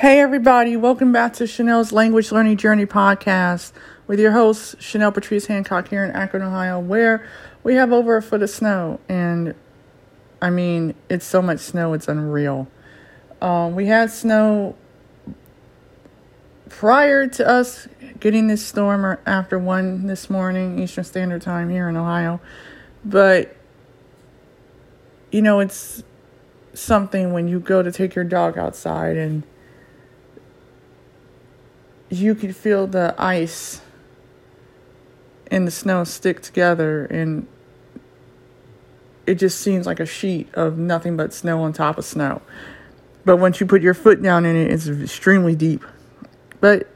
Hey, everybody, welcome back to Chenelle's Language Learning Journey podcast with your host, Chenelle Patrice Hancock, here in Akron, Ohio, where we have over a foot of snow. And I mean, it's so much snow, it's unreal. Um, we had snow prior to us getting this storm or after one this morning, Eastern Standard Time here in Ohio. But, you know, it's something when you go to take your dog outside and you could feel the ice and the snow stick together and it just seems like a sheet of nothing but snow on top of snow. But once you put your foot down in it, it's extremely deep. But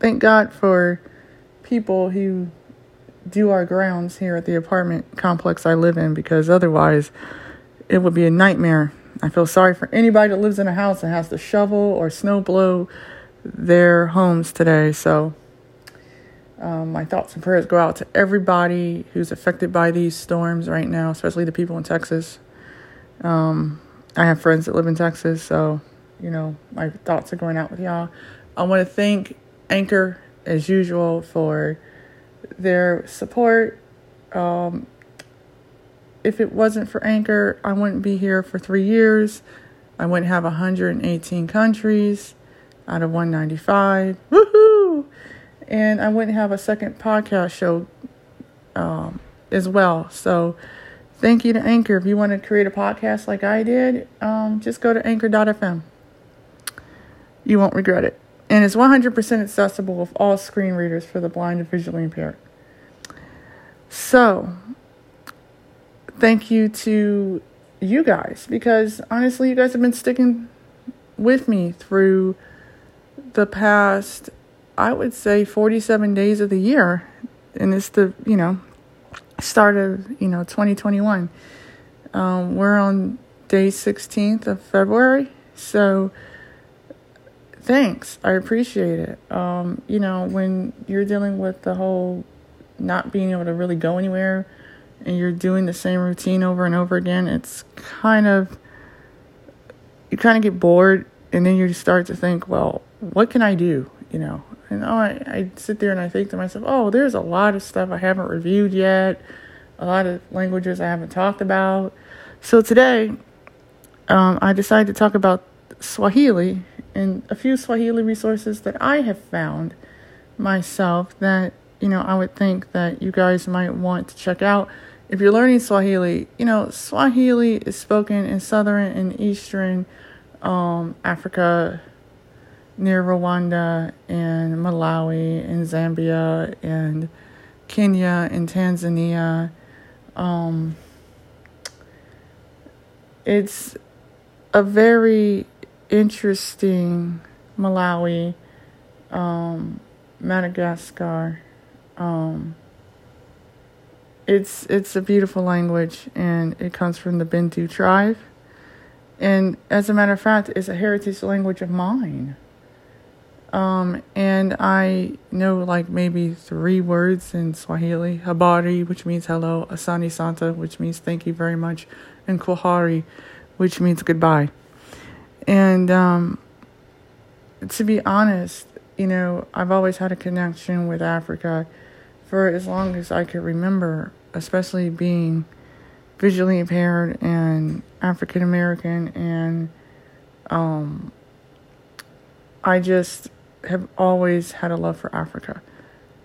thank God for people who do our grounds here at the apartment complex I live in because otherwise it would be a nightmare. I feel sorry for anybody that lives in a house that has to shovel or snow blow their homes today. So, um, my thoughts and prayers go out to everybody who's affected by these storms right now, especially the people in Texas. Um, I have friends that live in Texas, so you know my thoughts are going out with y'all. I want to thank Anchor as usual for their support. Um, if it wasn't for Anchor, I wouldn't be here for three years. I wouldn't have 118 countries out of 195. Woohoo! And I wouldn't have a second podcast show um, as well. So thank you to Anchor. If you want to create a podcast like I did, um, just go to anchor.fm. You won't regret it. And it's 100% accessible with all screen readers for the blind and visually impaired. So, thank you to you guys because honestly, you guys have been sticking with me through the past, I would say, 47 days of the year. And it's the, you know, start of, you know, 2021. Um, we're on day 16th of February. So thanks. I appreciate it. Um, you know, when you're dealing with the whole not being able to really go anywhere and you're doing the same routine over and over again, it's kind of, you kind of get bored and then you start to think, well, what can I do? You know, and oh, I, I sit there and I think to myself, oh, there's a lot of stuff I haven't reviewed yet, a lot of languages I haven't talked about. So today, um, I decided to talk about Swahili and a few Swahili resources that I have found myself that, you know, I would think that you guys might want to check out. If you're learning Swahili, you know, Swahili is spoken in southern and eastern um, Africa, near Rwanda and Malawi and Zambia and Kenya and Tanzania. Um, it's a very interesting Malawi, um, Madagascar. Um, it's it's a beautiful language and it comes from the Bantu tribe. And as a matter of fact, it's a heritage language of mine. Um, and I know like maybe three words in Swahili habari, which means hello, Asante sana, which means thank you very much, and kwaheri, which means goodbye. And um, to be honest, you know, I've always had a connection with Africa for as long as I could remember, especially being visually impaired and African American and um, I just have always had a love for Africa,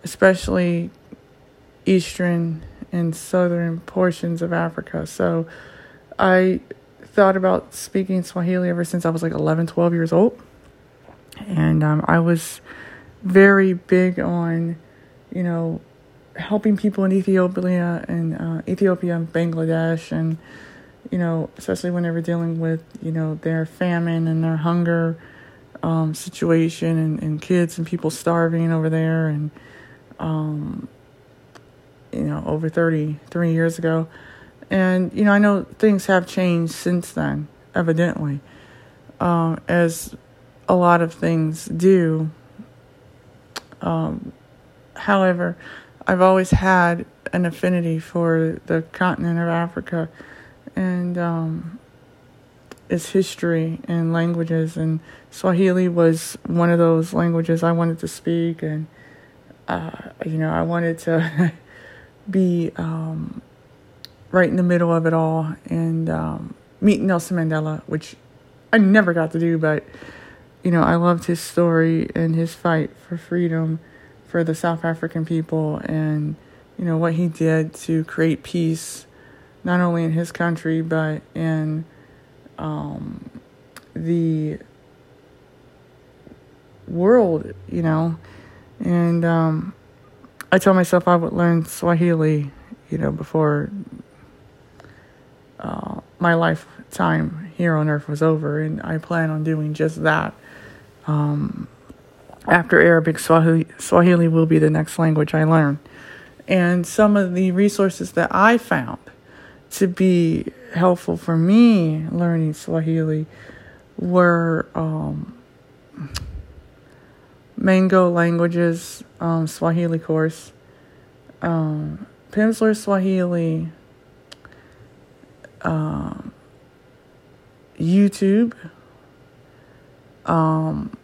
especially eastern and southern portions of Africa. So I thought about speaking Swahili ever since I was like 11, 12 years old. And um, I was very big on, you know, helping people in Ethiopia and uh, Ethiopia and Bangladesh and you know especially when they were dealing with you know their famine and their hunger um, situation and, and kids and people starving over there and um, you know over 33 years ago. And you know i know things have changed since then evidently. Um, as a lot of things do. Um, however i've always had an affinity for the continent of africa and um, its history and languages, and Swahili was one of those languages I wanted to speak, and uh, you know I wanted to be um, right in the middle of it all and um, meet Nelson Mandela, which I never got to do, but you know I loved his story and his fight for freedom for the South African people, and you know what he did to create peace, not only in his country but in um, the world, you know. And um, I told myself I would learn Swahili, you know, before uh, my lifetime here on earth was over, and I plan on doing just that. Um, after Arabic, Swahili, will be the next language I learn. And some of the resources that I found to be helpful for me learning Swahili were um, Mango Languages um, Swahili course, um, Pimsleur Swahili, um, YouTube. Um,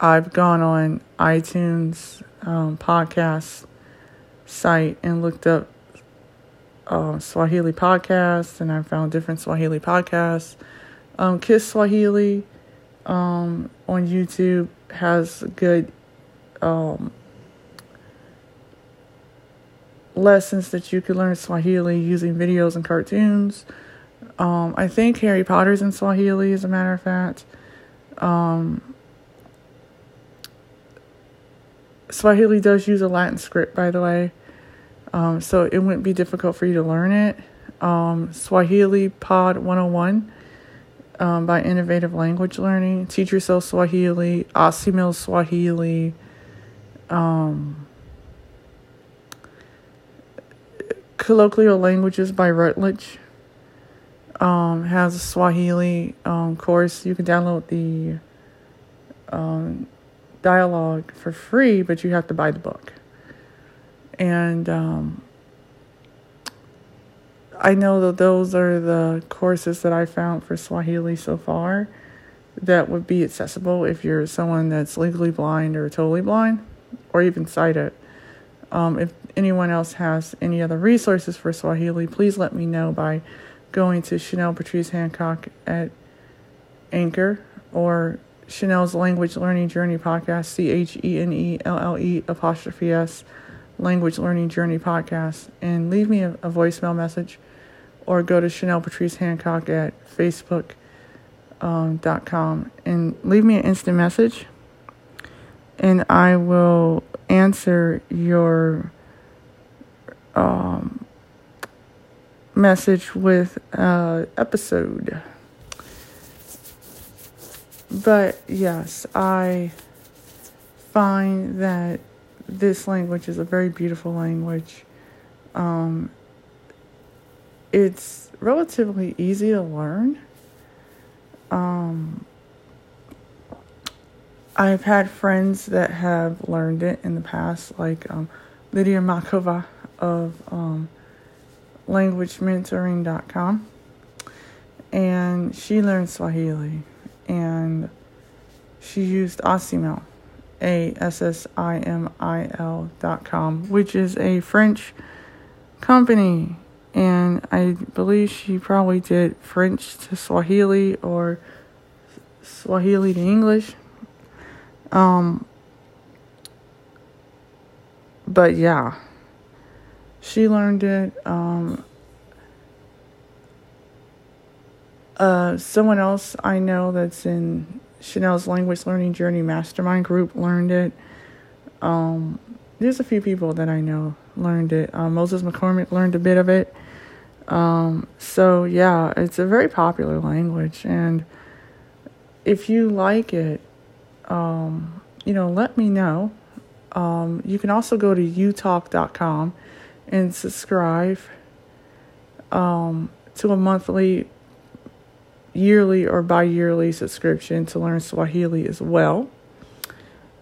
I've gone on iTunes um, podcast site and looked up uh, Swahili podcasts, and I found different Swahili podcasts. Um, Kiswahili um, on YouTube has good um, lessons that you could learn Swahili using videos and cartoons. Um, I think Harry Potter's in Swahili, as a matter of fact. Um, Swahili does use a Latin script, by the way. Um, so it wouldn't be difficult for you to learn it. Um, Swahili Pod 101 um, by Innovative Language Learning. Teach Yourself Swahili, Assimil Swahili. Um, Colloquial Languages by Routledge um, has a Swahili um, course. You can download the dialogue for free, but you have to buy the book. And um, I know that those are the courses that I found for Swahili so far that would be accessible if you're someone that's legally blind or totally blind or even sighted. Um, if anyone else has any other resources for Swahili, please let me know by going to Chenelle Patrice Hancock at Anchor or Chenelle's Language Learning Journey podcast, C H E N E L L E apostrophe S, Language Learning Journey podcast, and leave me a, a, voicemail message or go to Chenelle Patrice Hancock at Facebook.com um, and leave me an instant message, and I will answer your um, message with uh, episode. But yes, I find that this language is a very beautiful language. Um, it's relatively easy to learn. Um, I've had friends that have learned it in the past, like um, Lydia Machova of um, languagementoring.com. And she learned Swahili and she used Assimil, A S S I M I L dot com, which is a French company. And I believe she probably did French to Swahili or Swahili to English. Um, but yeah, she learned it. Um, Uh, someone else I know that's in Chenelle's Language Learning Journey Mastermind group learned it. Um, there's a few people that I know learned it. Uh, Moses McCormick learned a bit of it. Um, so yeah, it's a very popular language, and if you like it, um, you know, let me know. Um, you can also go to utalk.com and subscribe um, to a monthly yearly or bi yearly subscription to learn Swahili as well.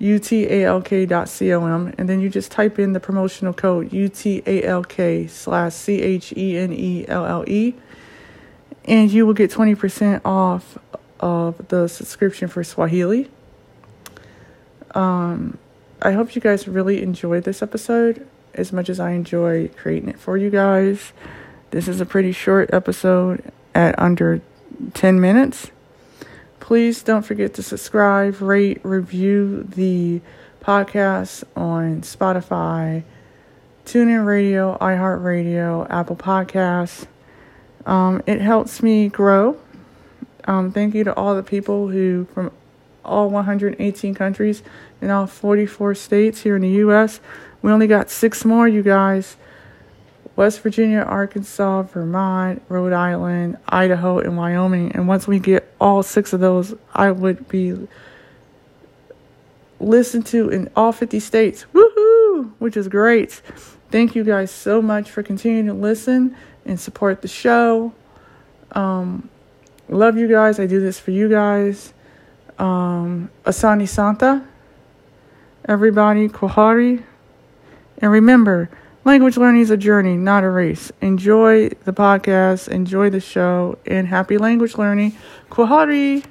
utalk.com, and then you just type in the promotional code UTALK slash C H E N E L L E, and you will get 20% off of the subscription for Swahili. Um, I hope you guys really enjoyed this episode as much as I enjoy creating it for you guys. This is a pretty short episode at under 10 minutes. Please don't forget to subscribe, rate, review the podcast on Spotify, TuneIn Radio, iHeartRadio, Apple Podcasts. Um, it helps me grow. Um, thank you to all the people who, from all 118 countries in all 44 states here in the U.S. We only got six more, you guys. West Virginia, Arkansas, Vermont, Rhode Island, Idaho, and Wyoming. And once we get all six of those, I would be listened to in all 50 states. Woohoo! Which is great. Thank you guys so much for continuing to listen and support the show. Um, love you guys. I do this for you guys. Um, Asante Sana. Everybody, Kwaheri. And remember, language learning is a journey, not a race. Enjoy the podcast, enjoy the show, and happy language learning. Kwaheri.